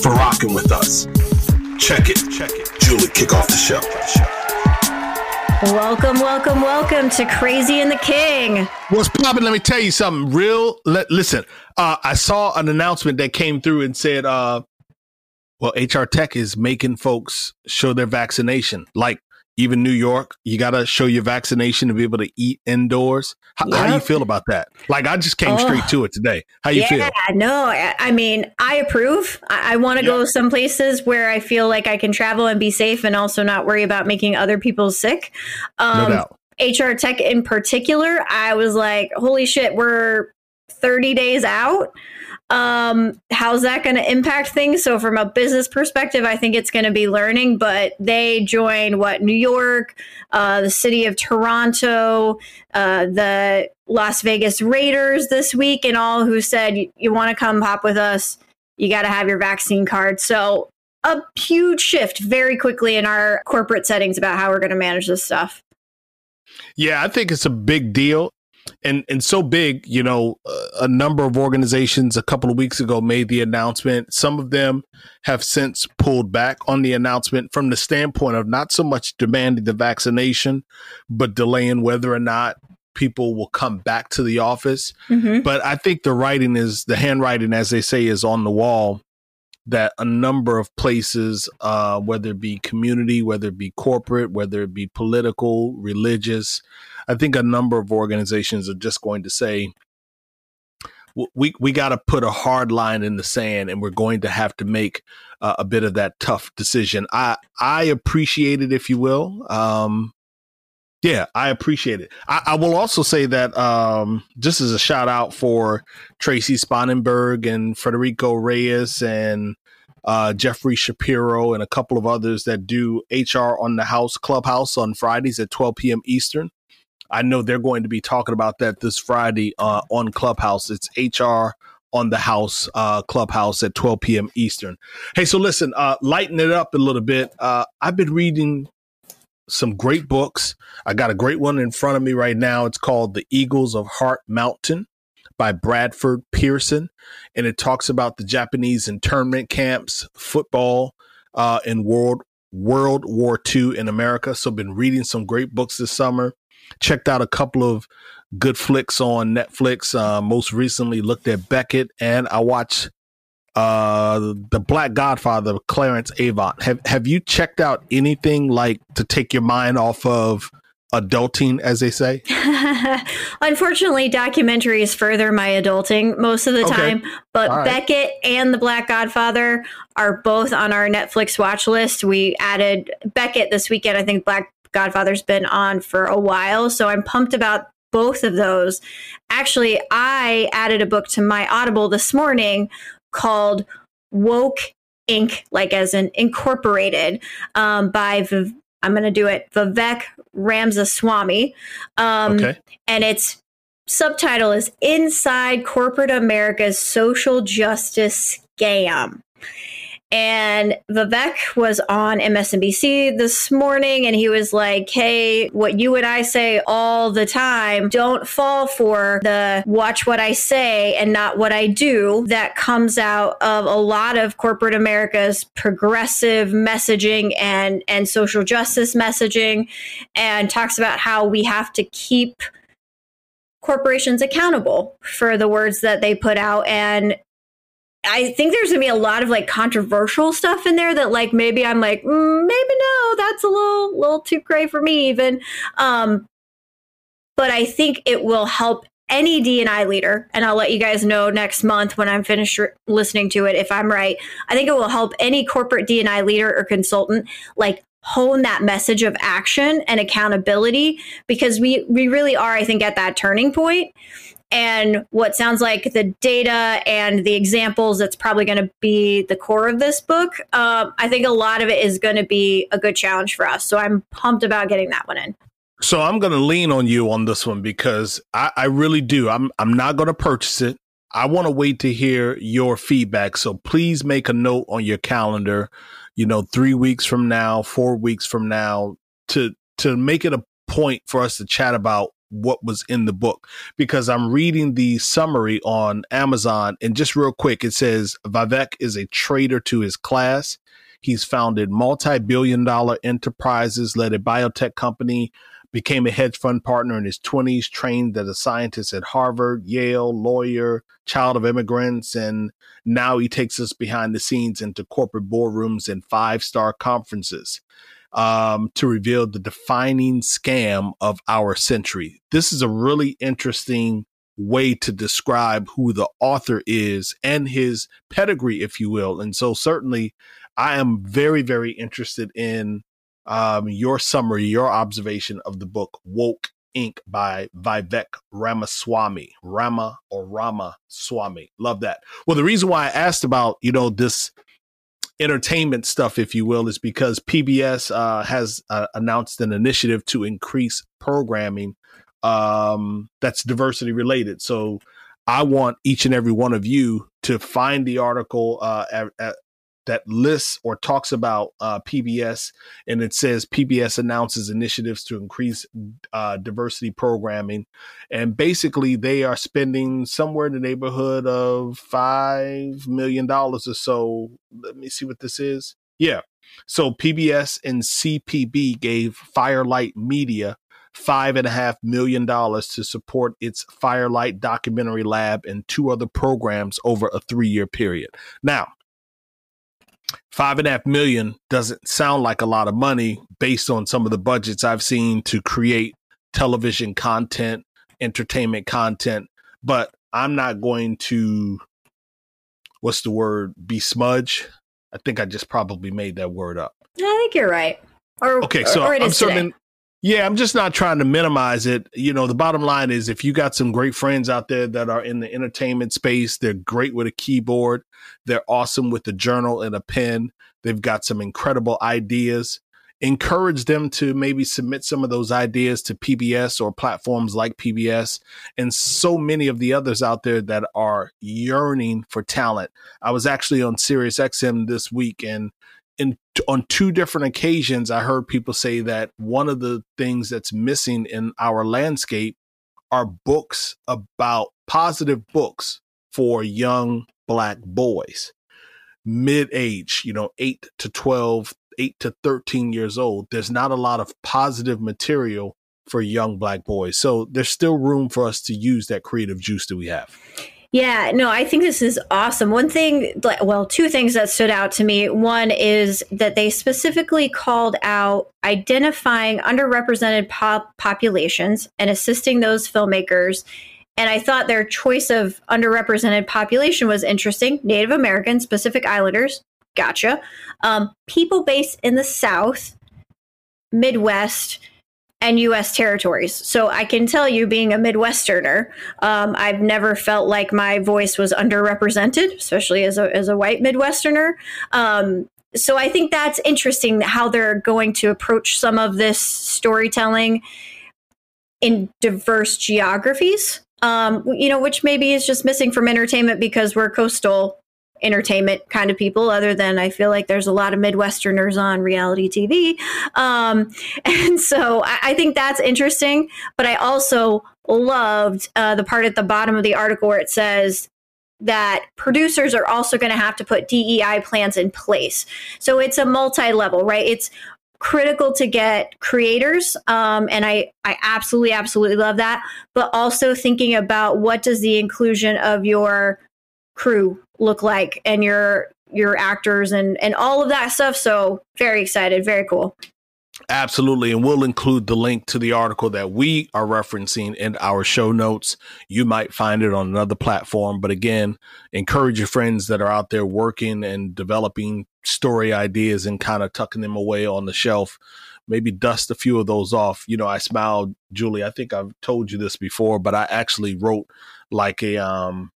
for rocking with us. Check it. Check it. Julie, kick off the show. Welcome, welcome, welcome to Crazy and the King. What's poppin'? Let me tell you something real. Let, listen, uh, I saw an announcement that came through and said, uh, well, HR Tech is making folks show their vaccination. Like even New York, you got to show your vaccination to be able to eat indoors. H- yep. How do you feel about that? Like, I just came oh, straight to it today. How you feel? yeah, feel? No, I mean, I approve. I, I want to yep. go some places where I feel like I can travel and be safe and also not worry about making other people sick. Um, no doubt. HR Tech in particular, I was like, holy shit, we're 30 days out um how's that going to impact things? So from a business perspective i think it's going to be learning but they join what new york uh, the city of toronto uh, the las vegas raiders this week and all who said you want to come pop with us? You got to have your vaccine card. So a huge shift very quickly in our corporate settings about how we're going to manage this stuff. Yeah, I think it's a big deal and and so big you know a number of organizations a couple of weeks ago made the announcement some of them have since pulled back on the announcement from the standpoint of not so much demanding the vaccination but delaying whether or not people will come back to the office mm-hmm. but i think the writing is the handwriting as they say is on the wall that a number of places, uh, whether it be community, whether it be corporate, whether it be political, religious, I think a number of organizations are just going to say, we we got to put a hard line in the sand, and we're going to have to make uh, a bit of that tough decision. I I appreciate it, if you will. Um, yeah, I appreciate it. I, I, will also say that um, just as a shout out for Tracy Spangenberg and Federico Reyes and uh, Jeffrey Shapiro and a couple of others that do HR on the House Clubhouse on Fridays at 12 p.m. Eastern. I know they're going to be talking about that this Friday uh, on Clubhouse. It's HR on the House uh, Clubhouse at 12 p.m. Eastern. Hey, so listen, uh, lighten it up a little bit. Uh, I've been reading some great books. I got a great one in front of me right now. It's called The Eagles of Heart Mountain by Bradford Pearson, and it talks about the Japanese internment camps, football, uh, in World World War II in America. So, been reading some great books this summer checked out a couple of good flicks on Netflix. Uh, most recently, looked at Beckett, and I watched uh, the Black Godfather, Clarence Avant. Have Have you checked out anything like to take your mind off of adulting, as they say? Unfortunately, documentaries further my adulting most of the okay. time. But right. Beckett and The Black Godfather are both on our Netflix watch list. We added Beckett this weekend. I think Black Godfather's been on for a while. So I'm pumped about both of those. Actually, I added a book to my Audible this morning called Woke Inc., like as an incorporated um, by Viv- I'm going to do it Vivek Ramaswamy. Um, okay. And its subtitle is Inside Corporate America's Social Justice Scam. And Vivek was on MSNBC this morning and he was like, Hey, what you and I say all the time, don't fall for the watch what I say and not what I do. That comes out of a lot of corporate America's progressive messaging and, and social justice messaging and talks about how we have to keep corporations accountable for the words that they put out. And I think there's gonna be a lot of like controversial stuff in there that like maybe I'm like mm, maybe no that's a little little too cray for me even. Um but I think it will help any DNI leader and I'll let you guys know next month when I'm finished re- listening to it if I'm right. I think it will help any corporate DNI leader or consultant like hone that message of action and accountability because we we really are I think at that turning point and what sounds like the data and the examples that's probably going to be the core of this book. Um, i think a lot of it is going to be a good challenge for us so i'm pumped about getting that one in. So i'm going to lean on you on this one because i, I really do. I'm i'm not going to purchase it. I want to wait to hear your feedback so please make a note on your calendar you know three weeks from now four weeks from now to to make it a point for us to chat about what was in the book because I'm reading the summary on Amazon and just real quick it says Vivek is a traitor to his class. He's founded multi-billion dollar enterprises, led a biotech company, became a hedge fund partner in his 20s, trained as a scientist at Harvard, Yale, lawyer, child of immigrants, and now he takes us behind the scenes into corporate boardrooms and five-star conferences um, to reveal the defining scam of our century. This is a really interesting way to describe who the author is and his pedigree, if you will. And so, certainly, I am very, very interested in um, your summary, your observation of the book Woke Inc. by Vivek Ramaswamy. Rama or Rama Swami. Love that. Well, the reason why I asked about, you know, this entertainment stuff, if you will, is because PBS uh, has uh, announced an initiative to increase programming um, that's diversity related. So I want each and every one of you to find the article uh, at, at, that lists or talks about uh, PBS, and it says PBS announces initiatives to increase uh, diversity programming, and basically they are spending somewhere in the neighborhood of five million dollars or so. Let me see what this is. Yeah, so PBS and CPB gave Firelight Media five and a half million dollars to support its Firelight Documentary Lab and two other programs over a three year period. Now, five and a half million doesn't sound like a lot of money based on some of the budgets I've seen to create television content, entertainment content, but I'm not going to what's the word be smudge. I think I just probably made that word up. I think you're right. Or okay, so or I'm certain yeah, I'm just not trying to minimize it. You know, the bottom line is if you got some great friends out there that are in the entertainment space, they're great with a keyboard, they're awesome with a journal and a pen, they've got some incredible ideas. Encourage them to maybe submit some of those ideas to PBS or platforms like PBS and so many of the others out there that are yearning for talent. I was actually on Sirius XM this week and in on two different occasions i heard people say that one of the things that's missing in our landscape are books about positive books for young black boys mid age you know 8 to 12 8 to 13 years old. There's not a lot of positive material for young black boys. So there's still room for us to use that creative juice that we have yeah, no, I think this is awesome. One thing, well, two things that stood out to me. One is that they specifically called out identifying underrepresented pop populations and assisting those filmmakers. And I thought their choice of underrepresented population was interesting. Native Americans, Pacific Islanders, gotcha. Um, people based in the South, Midwest, and U.S. territories. So I can tell you, being a Midwesterner, um, I've never felt like my voice was underrepresented, especially as a as a white Midwesterner. Um, so I think that's interesting how they're going to approach some of this storytelling in diverse geographies. Um, you know, which maybe is just missing from entertainment because we're coastal entertainment kind of people other than i feel like there's a lot of midwesterners on reality tv um, and so I, I, think that's interesting but i also loved uh, the part at the bottom of the article where it says that producers are also going to have to put dei plans in place. So it's a multi-level right? It's critical to get creators um, and I, I absolutely absolutely love that but also thinking about what does the inclusion of your crew look like and your your actors and and all of that stuff so very excited very cool Absolutely. And we'll include the link to the article that we are referencing in our show notes. You might find it on another platform. But again, encourage your friends that are out there working and developing story ideas and kind of tucking them away on the shelf. Maybe dust a few of those off. You know, I smiled, Julie. I think I've told you this before, but I actually wrote like a um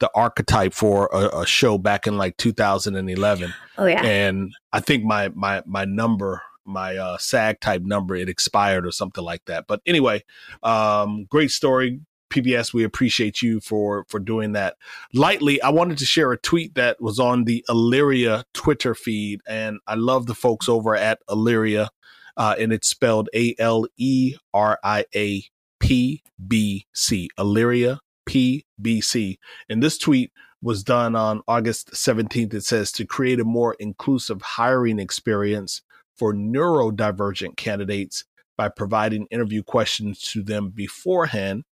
the archetype for a, a, show back in like 2011. Oh yeah. And I think my my my number, my uh SAG type number, it expired or something like that. But anyway, um, great story. PBS, we appreciate you for for doing that. Lightly, I wanted to share a tweet that was on the Aleria Twitter feed, and I love the folks over at Aleria, uh, and it's spelled A L E R I A P B C. Aleria PBC. And this tweet was done on August 17th. It says to create a more inclusive hiring experience for neurodivergent candidates by providing interview questions to them beforehand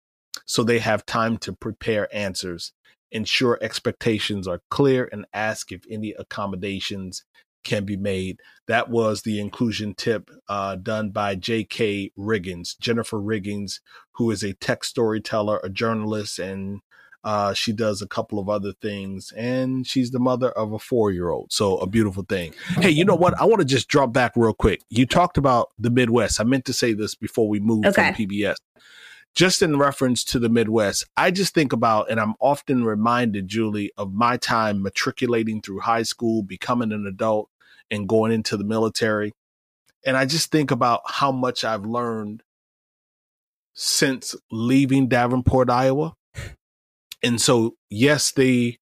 so they have time to prepare answers, ensure expectations are clear, and ask if any accommodations can be made. That was the inclusion tip uh, done by J.K. Riggins, Jennifer Riggins, who is a tech storyteller, a journalist, and uh, she does a couple of other things. And she's the mother of a four year old. So, a beautiful thing. Hey, you know what? I want to just drop back real quick. You talked about the Midwest. I meant to say this before we moved okay. from PBS just in reference to the Midwest, I just think about, and I'm often reminded, Julie, of my time matriculating through high school, becoming an adult, and going into the military. And I just think about how much I've learned since leaving Davenport, Iowa. And so, yes, they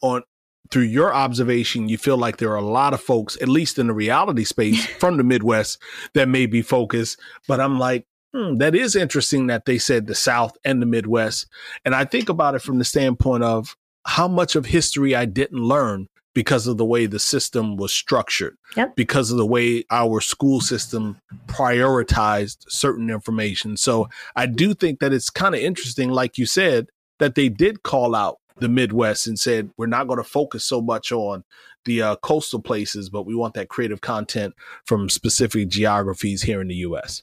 on through your observation, you feel like there are a lot of folks, at least in the reality space from the Midwest, that may be focused. But I'm like, hmm, that is interesting that they said the South and the Midwest. And I think about it from the standpoint of how much of history I didn't learn because of the way the system was structured, yep. because of the way our school system prioritized certain information. So I do think that it's kind of interesting, like you said, that they did call out the Midwest and said, we're not going to focus so much on the uh, coastal places, but we want that creative content from specific geographies here in the US.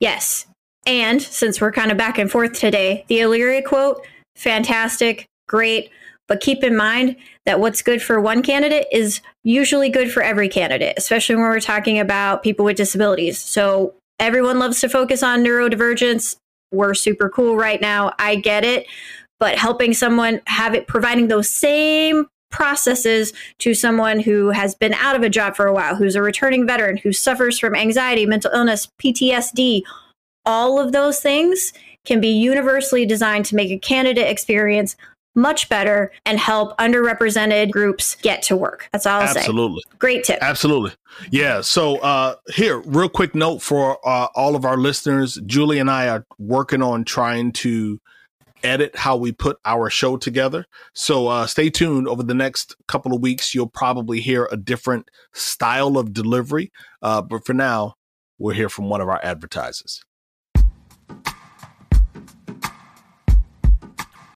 Yes. And since we're kind of back and forth today, the Aleria quote, fantastic, great. But keep in mind that what's good for one candidate is usually good for every candidate, especially when we're talking about people with disabilities. So everyone loves to focus on neurodivergence. We're super cool right now. I get it. But helping someone have it, providing those same processes to someone who has been out of a job for a while, who's a returning veteran, who suffers from anxiety, mental illness, PTSD, all of those things can be universally designed to make a candidate experience much better and help underrepresented groups get to work. That's all I'll Absolutely. say. Absolutely. Great tip. Absolutely. Yeah. So uh here, real quick note for uh, all of our listeners. Julie and I are working on trying to edit how we put our show together. So uh, stay tuned over the next couple of weeks. You'll probably hear a different style of delivery. Uh, but for now, we'll hear from one of our advertisers.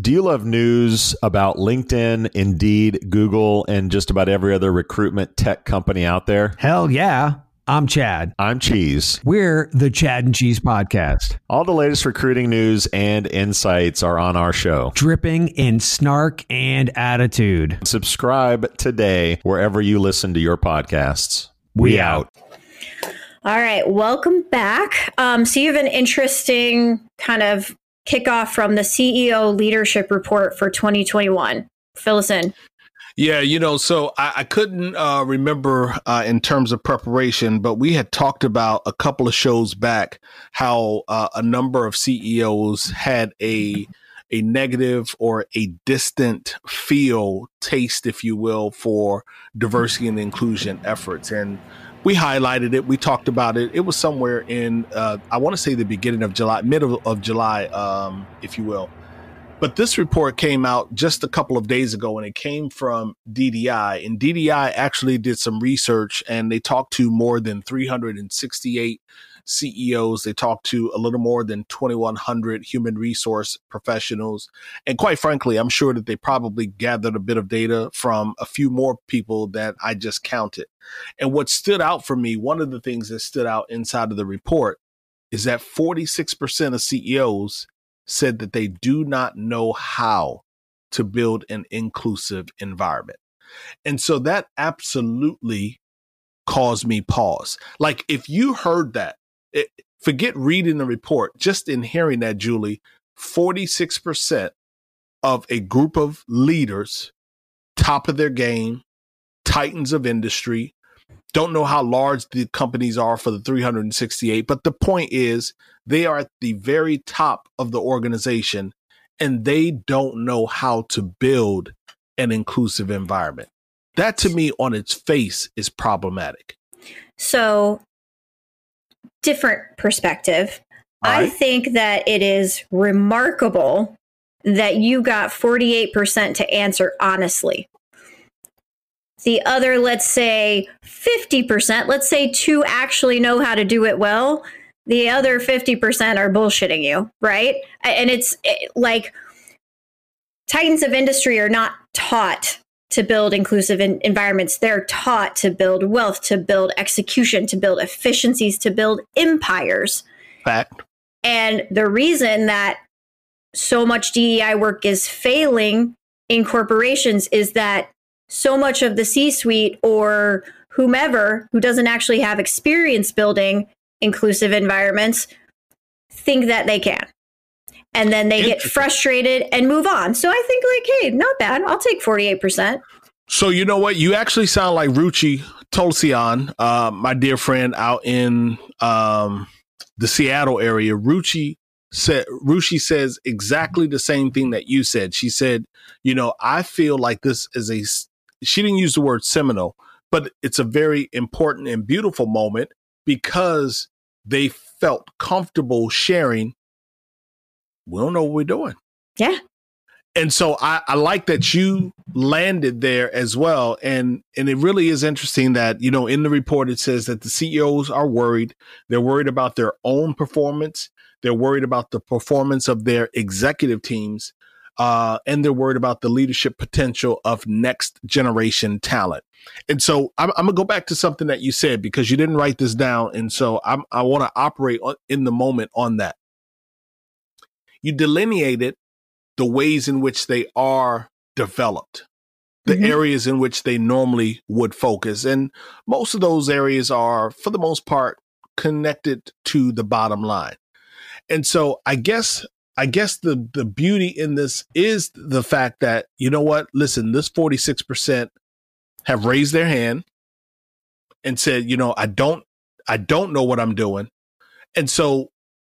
Do you love news about LinkedIn, Indeed, Google, and just about every other recruitment tech company out there? Hell yeah. I'm Chad. I'm Cheese. We're the Chad and Cheese Podcast. All the latest recruiting news and insights are on our show, dripping in snark and attitude. Subscribe today wherever you listen to your podcasts. We, we out. All right, welcome back. Um, so you have an interesting kind of kickoff from the CEO leadership report for 2021. Fill us in. Yeah, you know, so I, I couldn't uh, remember uh, in terms of preparation, but we had talked about a couple of shows back how uh, a number of CEOs had a a negative or a distant feel, taste, if you will, for diversity and inclusion efforts. And we highlighted it. We talked about it. It was somewhere in, uh, I want to say the beginning of July, middle of July, um, if you will. But this report came out just a couple of days ago and it came from DDI. And DDI actually did some research and they talked to more than 368 CEOs. They talked to a little more than 2,100 human resource professionals. And quite frankly, I'm sure that they probably gathered a bit of data from a few more people that I just counted. And what stood out for me, one of the things that stood out inside of the report is that 46% of CEOs said that they do not know how to build an inclusive environment. And so that absolutely caused me pause. Like if you heard that it, forget reading the report, just in hearing that, Julie, 46% of a group of leaders, top of their game, titans of industry, don't know how large the companies are for the 368, but the point is they are at the very top of the organization and they don't know how to build an inclusive environment. That to me on its face is problematic. So different perspective. Right. I think that it is remarkable that you got 48% to answer honestly. The other, let's say 50%, let's say two actually know how to do it well. The other 50% are bullshitting you, right? And it's eh, like titans of industry are not taught to build inclusive in- environments. They're taught to build wealth, to build execution, to build efficiencies, to build empires. Fact. And the reason that so much DEI work is failing in corporations is that so much of the C suite or whomever who doesn't actually have experience building inclusive environments think that they can and then they get frustrated and move on. So I think like, hey, not bad. I'll take 48%. So you know what? You actually sound like Ruchi Tulsian, uh, my dear friend out in um, the Seattle area. Ruchi said Ruchi says exactly the same thing that you said. She said, you know, I feel like this is a she didn't use the word seminal, but it's a very important and beautiful moment because they felt comfortable sharing we don't know what we're doing. Yeah. And so I, I like that you landed there as well. And and it really is interesting that, you know, in the report it says that the CEOs are worried. They're worried about their own performance. They're worried about the performance of their executive teams. Uh, and they're worried about the leadership potential of next generation talent. And so I'm, I'm, gonna go back to something that you said because you didn't write this down, and so I'm, i want to operate in the moment on that you delineated the ways in which they are developed, the mm-hmm. areas in which they normally would focus. And most of those areas are, for the most part, connected to the bottom line. And so I guess I guess the the beauty in this is the fact that you know what listen this 46% have raised their hand and said you know I don't I don't know what I'm doing and so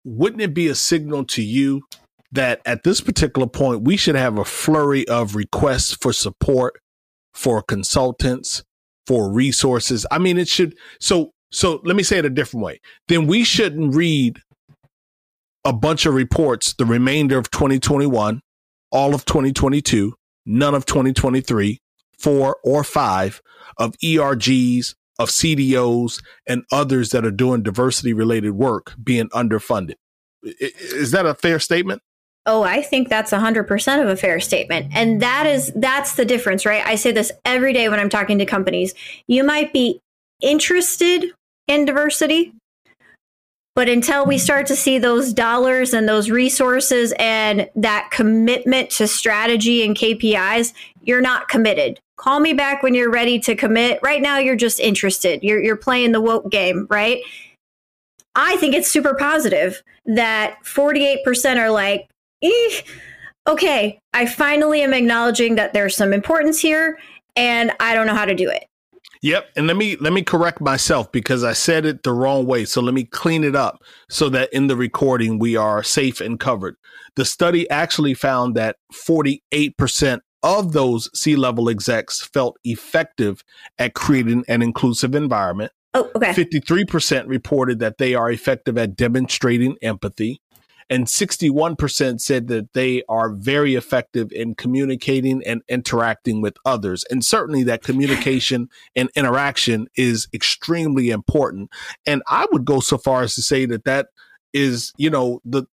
wouldn't it be a signal to you that at this particular point, we should have a flurry of requests for support, for consultants, for resources? I mean, it should. So, so let me say it a different way. Then we shouldn't read a bunch of reports the remainder of 2021, all of 2022, none of 2023, four or five of ERGs, of CDOs, and others that are doing diversity related work being underfunded. Is that a fair statement? Oh, I think that's 100% of a fair statement. And that is that's the difference, right? I say this every day when I'm talking to companies. You might be interested in diversity, but until we start to see those dollars and those resources and that commitment to strategy and KPIs, you're not committed. Call me back when you're ready to commit. Right now, you're just interested. You're, you're playing the woke game, right? I think it's super positive that 48% are like, eh, okay, I finally am acknowledging that there's some importance here and I don't know how to do it. Yep, and let me let me correct myself because I said it the wrong way. So let me clean it up so that in the recording we are safe and covered. The study actually found that 48% of those C-level execs felt effective at creating an inclusive environment. Oh, okay. 53% reported that they are effective at demonstrating empathy and 61% said that they are very effective in communicating and interacting with others. And certainly that communication and interaction is extremely important. And I would go so far as to say that that is, you know, the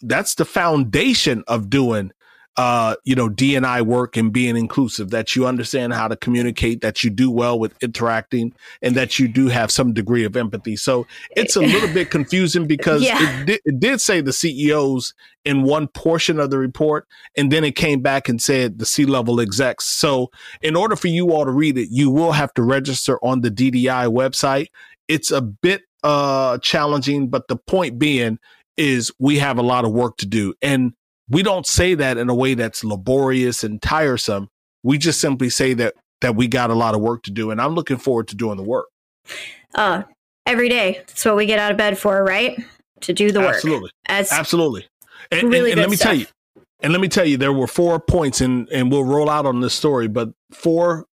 that's the foundation of doing uh, you know, DNI work and being inclusive, that you understand how to communicate, that you do well with interacting, and that you do have some degree of empathy. So it's a little bit confusing because yeah. it, did, it did say the CEOs in one portion of the report, and then it came back and said the C level execs. So in order for you all to read it, you will have to register on the DDI website. It's a bit uh, challenging, but the point being is we have a lot of work to do. And we don't say that in a way that's laborious and tiresome. We just simply say that that we got a lot of work to do, and I'm looking forward to doing the work. Uh, every day. That's what we get out of bed for, right? To do the work. Absolutely. As Absolutely. And, really and, and let me stuff. tell you, and let me tell you, there were four points, and and we'll roll out on this story, but four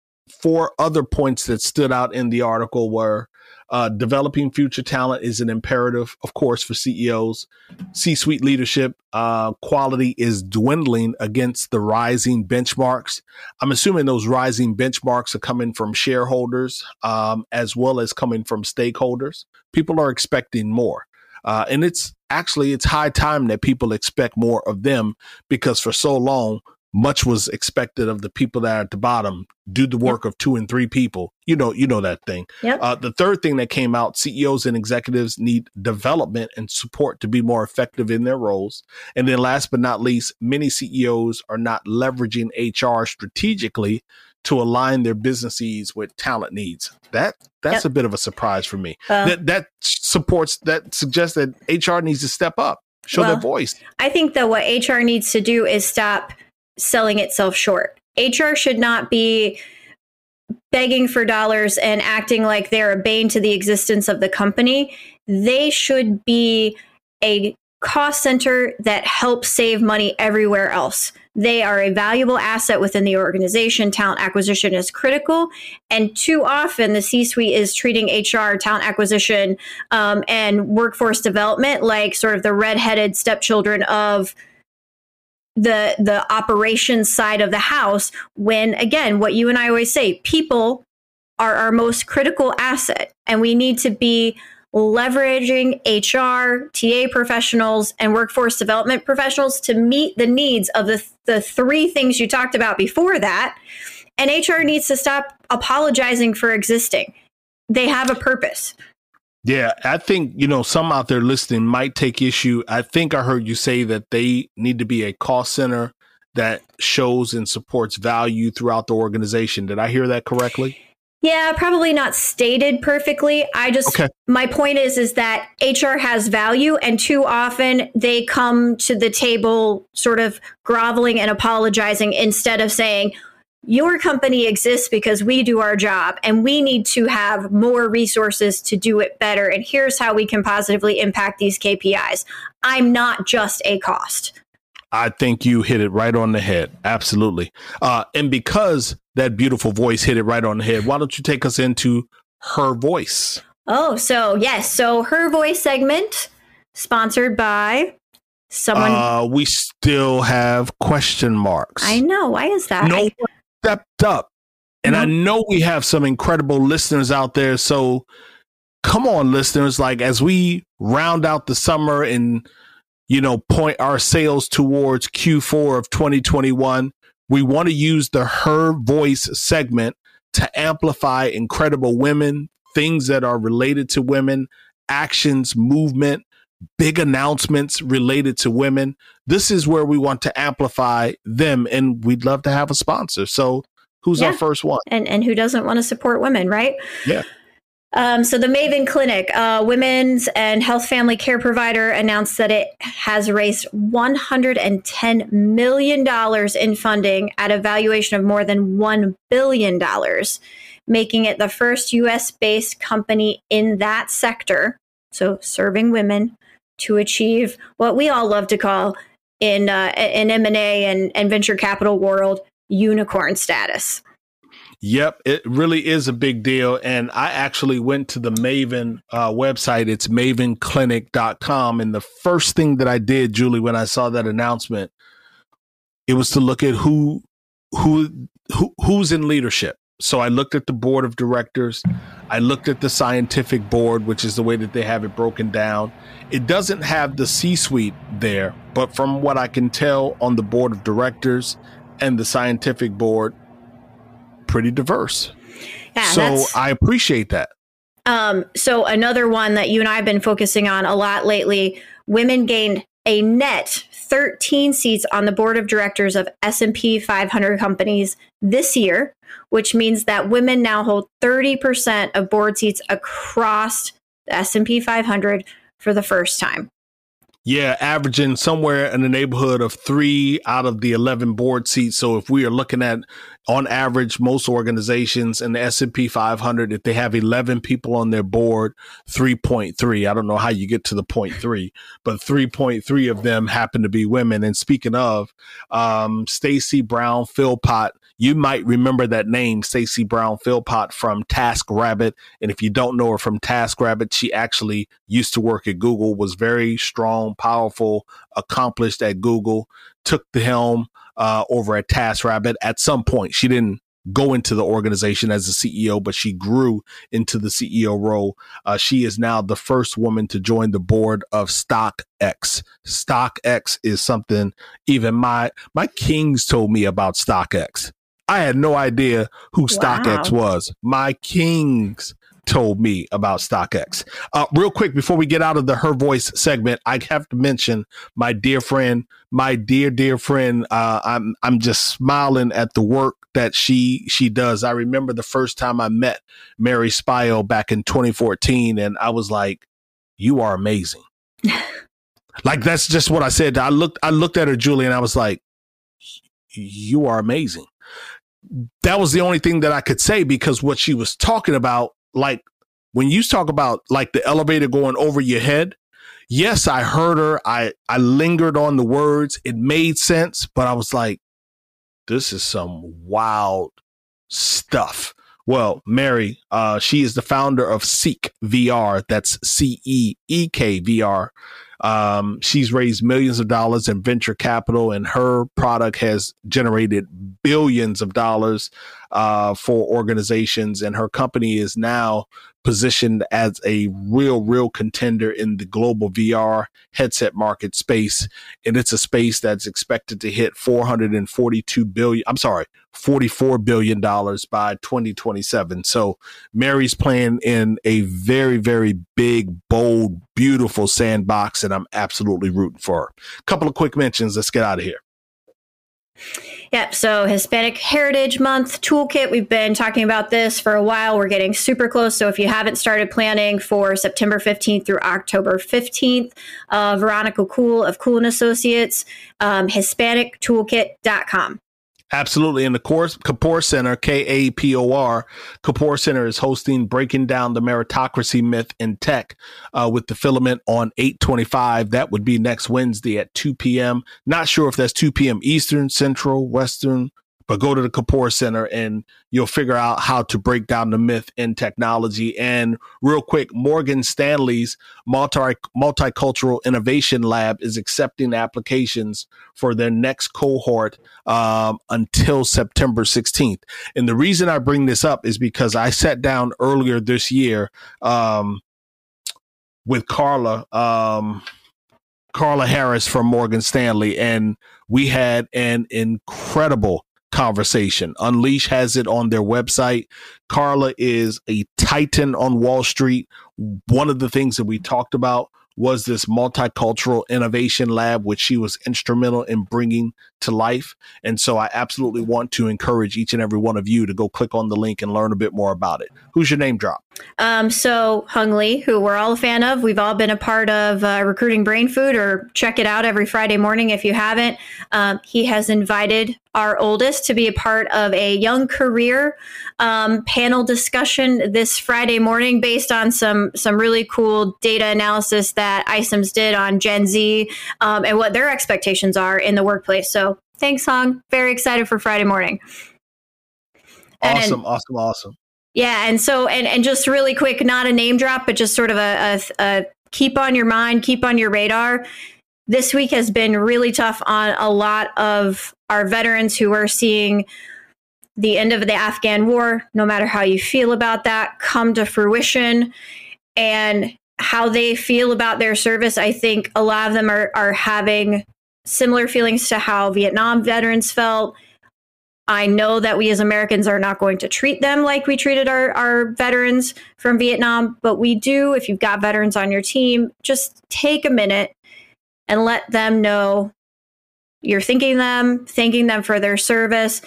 four other points that stood out in the article were uh, developing future talent is an imperative, of course, for CEOs. C suite leadership uh, quality is dwindling against the rising benchmarks. I'm assuming those rising benchmarks are coming from shareholders um, as well as coming from stakeholders. People are expecting more. Uh, and it's actually it's high time that people expect more of them because for so long much was expected of the people that are at the bottom. Do the work yep. of two and three people. You know you know that thing. Yep. Uh, the third thing that came out ceos and executives need development and support to be more effective in their roles. And then last but not least many ceos are not leveraging hr strategically to align their business needs with talent needs. That that's yep. a bit of a surprise for me. That that supports that suggests that hr needs to step up show well, their voice. I think that what hr needs to do is stop selling itself short. HR should not be begging for dollars and acting like they're a bane to the existence of the company. They should be a cost center that helps save money everywhere else. They are a valuable asset within the organization. Talent acquisition is critical. And too often, the C suite is treating HR, talent acquisition, um, and workforce development like sort of the redheaded stepchildren of the the operations side of the house when again what you and I always say people are our most critical asset and we need to be leveraging HR, TA professionals and workforce development professionals to meet the needs of the the three things you talked about before that and HR needs to stop apologizing for existing. They have a purpose. Yeah, I think, you know, some out there listening might take issue. I think I heard you say that they need to be a call center that shows and supports value throughout the organization. Did I hear that correctly? Yeah, probably not stated perfectly. I just okay. my point is is that HR has value and too often they come to the table sort of groveling and apologizing instead of saying, your company exists because we do our job and we need to have more resources to do it better. And here's how we can positively impact these KPIs. I'm not just a cost. I think you hit it right on the head. Absolutely. Uh, and because that beautiful voice hit it right on the head, why don't you take us into her voice? Oh, so yes. So her voice segment sponsored by someone. Uh, we still have question marks. I know. Why is that? No I, stepped up. And I know we have some incredible listeners out there. So come on, listeners. Like as we round out the summer and, you know, point our sails towards Q4 of 2021, we want to use the Her Voice segment to amplify incredible women, things that are related to women, actions, movement, big announcements related to women. This is where we want to amplify them, and we'd love to have a sponsor. So, who's yeah. our first one? And and who doesn't want to support women, right? Yeah. Um, so the Maven Clinic, uh, women's and health family care provider, announced that it has raised 110 million dollars in funding at a valuation of more than one billion dollars, making it the first U.S. based company in that sector, so serving women, to achieve what we all love to call in uh, in M and A and venture capital world unicorn status. Yep, it really is a big deal. And I actually went to the Maven uh, website. It's mavenclinic.com. And the first thing that I did, Julie, when I saw that announcement, it was to look at who who, who who's in leadership. So I looked at the board of directors. I looked at the scientific board, which is the way that they have it broken down. It doesn't have the C suite there, but from what I can tell on the board of directors and the scientific board, pretty diverse. Yeah, so I appreciate that. Um, so another one that you and I have been focusing on a lot lately, women gained a net 13 seats on the board of directors of S&P 500 companies this year, which means that women now hold 30% of board seats across the S&P 500 for the first time. Yeah, averaging somewhere in the neighborhood of three out of the 11 board seats. So if we are looking at on average, most organizations in the S&P 500, if they have 11 people on their board, 3.3, I don't know how you get to the three, but 3.3 of them happen to be women. And speaking of, um, Stacy Brown Philpot you might remember that name, Stacy Brown Philpot from Task Rabbit. And if you don't know her from Task Rabbit, she actually used to work at Google, was very strong, powerful, accomplished at Google, took the helm uh, over at Task Rabbit. At some point, she didn't go into the organization as a CEO, but she grew into the CEO role. Uh, she is now the first woman to join the board of StockX. StockX is something even my my kings told me about StockX. I had no idea who wow. StockX was. My kings told me about StockX. Uh, real quick, before we get out of the Her Voice segment, I have to mention my dear friend, my dear dear friend. Uh, I'm I'm just smiling at the work that she she does. I remember the first time I met Mary Spio back in 2014, and I was like, "You are amazing." like that's just what I said. I looked I looked at her, Julie, and I was like, "You are amazing." That was the only thing that I could say because what she was talking about, like when you talk about like the elevator going over your head, yes, I heard her. I, I lingered on the words. It made sense, but I was like, this is some wild stuff. Well, Mary, uh, she is the founder of CEEK VR. That's C E E K VR. Um, she's raised millions of dollars in venture capital, and her product has generated billions of dollars uh, for organizations. And her company is now positioned as a real, real contender in the global VR headset market space. And it's a space that's expected to hit 442 billion. I'm sorry, 44 billion dollars by 2027. So Mary's playing in a very, very big, bold, beautiful sandbox, and I'm absolutely rooting for her. A couple of quick mentions. Let's get out of here. Yep. So Hispanic Heritage Month Toolkit. We've been talking about this for a while. We're getting super close. So if you haven't started planning for September 15th through October 15th, uh, Veronica Cool of Cool and Associates, um, HispanicToolkit.com. Absolutely. And the course Kapor Center, K A P O R, Kapor Center is hosting Breaking Down the Meritocracy Myth in Tech uh, with the filament on 825. That would be next Wednesday at 2 p.m. Not sure if that's 2 p.m. Eastern, Central, Western, but go to the Kapor Center and you'll figure out how to break down the myth in technology. And real quick, Morgan Stanley's multi multicultural innovation lab is accepting applications for their next cohort um, until September 16th. And the reason I bring this up is because I sat down earlier this year um, with Carla. Um, Carla Harris from Morgan Stanley, and we had an incredible conversation. Unleash has it on their website. Carla is a titan on Wall Street. One of the things that we talked about was this multicultural innovation lab, which she was instrumental in bringing to life. And so I absolutely want to encourage each and every one of you to go click on the link and learn a bit more about it. Who's your name drop? Um, so Hung Lee, who we're all a fan of, we've all been a part of uh, recruiting brain food or check it out every Friday morning if you haven't. Um, he has invited our oldest to be a part of a young career um, panel discussion this Friday morning based on some some really cool data analysis that iCIMS did on Gen Z um, and what their expectations are in the workplace. So thanks, Hung. Very excited for Friday morning. Awesome, and, awesome, awesome. Yeah, and so and and just really quick, not a name drop, but just sort of a, a, a keep on your mind, keep on your radar. This week has been really tough on a lot of our veterans who are seeing the end of the Afghan war, no matter how you feel about that, come to fruition. And how they feel about their service, I think a lot of them are, are having similar feelings to how Vietnam veterans felt. I know that we as Americans are not going to treat them like we treated our, our veterans from Vietnam, but we do, if you've got veterans on your team, just take a minute and let them know you're thanking them, thanking them for their service,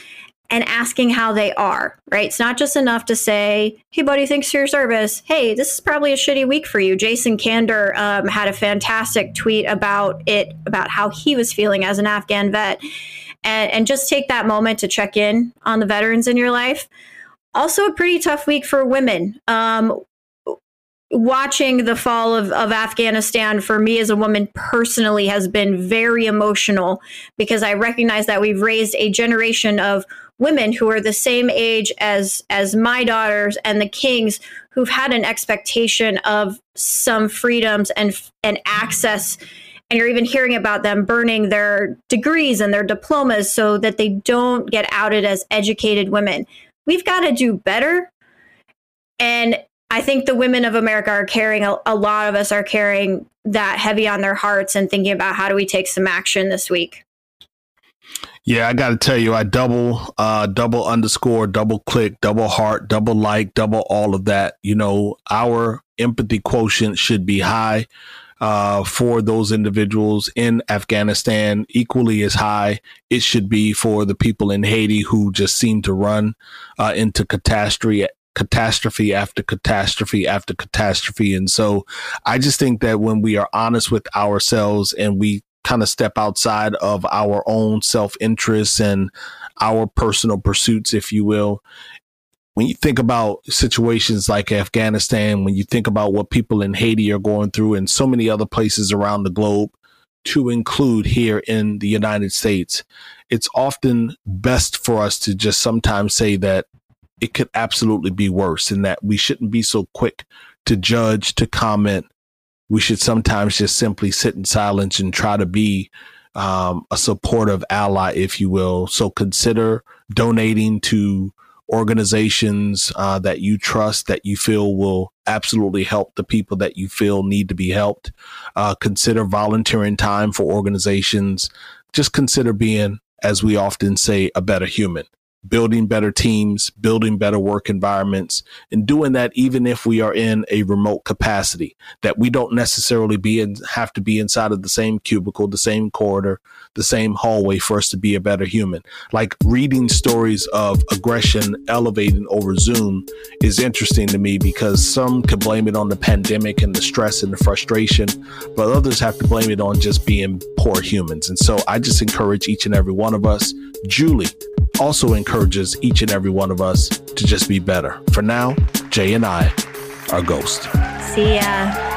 and asking how they are, right? It's not just enough to say, hey, buddy, thanks for your service. Hey, this is probably a shitty week for you. Jason Kander um, had a fantastic tweet about it, about how he was feeling as an Afghan vet. And, and just take that moment to check in on the veterans in your life. Also, a pretty tough week for women. Um, watching the fall of, of Afghanistan for me as a woman personally has been very emotional because I recognize that we've raised a generation of women who are the same age as as my daughters and the kings who've had an expectation of some freedoms and and access and you're even hearing about them burning their degrees and their diplomas so that they don't get outed as educated women. We've got to do better. And i think the women of america are carrying a, a lot of us are carrying that heavy on their hearts and thinking about how do we take some action this week. Yeah, I got to tell you, I double, uh, double underscore, double click, double heart, double like, double all of that. You know, our empathy quotient should be high uh, for those individuals in Afghanistan, equally as high it should be for the people in Haiti who just seem to run uh, into catastrophe catastrophe after catastrophe after catastrophe. And so I just think that when we are honest with ourselves and we kind of step outside of our own self interests and our personal pursuits, if you will. When you think about situations like Afghanistan, when you think about what people in Haiti are going through and so many other places around the globe, to include here in the United States, it's often best for us to just sometimes say that it could absolutely be worse and that we shouldn't be so quick to judge, to comment, we should sometimes just simply sit in silence and try to be um, a supportive ally, if you will. So consider donating to organizations uh, that you trust that you feel will absolutely help the people that you feel need to be helped. Uh, consider volunteering time for organizations. Just consider being, as we often say, a better human building better teams, building better work environments, and doing that even if we are in a remote capacity, that we don't necessarily be in, have to be inside of the same cubicle, the same corridor, the same hallway for us to be a better human. Like reading stories of aggression elevating over Zoom is interesting to me because some could blame it on the pandemic and the stress and the frustration, but others have to blame it on just being poor humans. And so I just encourage each and every one of us, Julie, also encourages each and every one of us to just be better. For now, Jay and I are Ghost. See ya.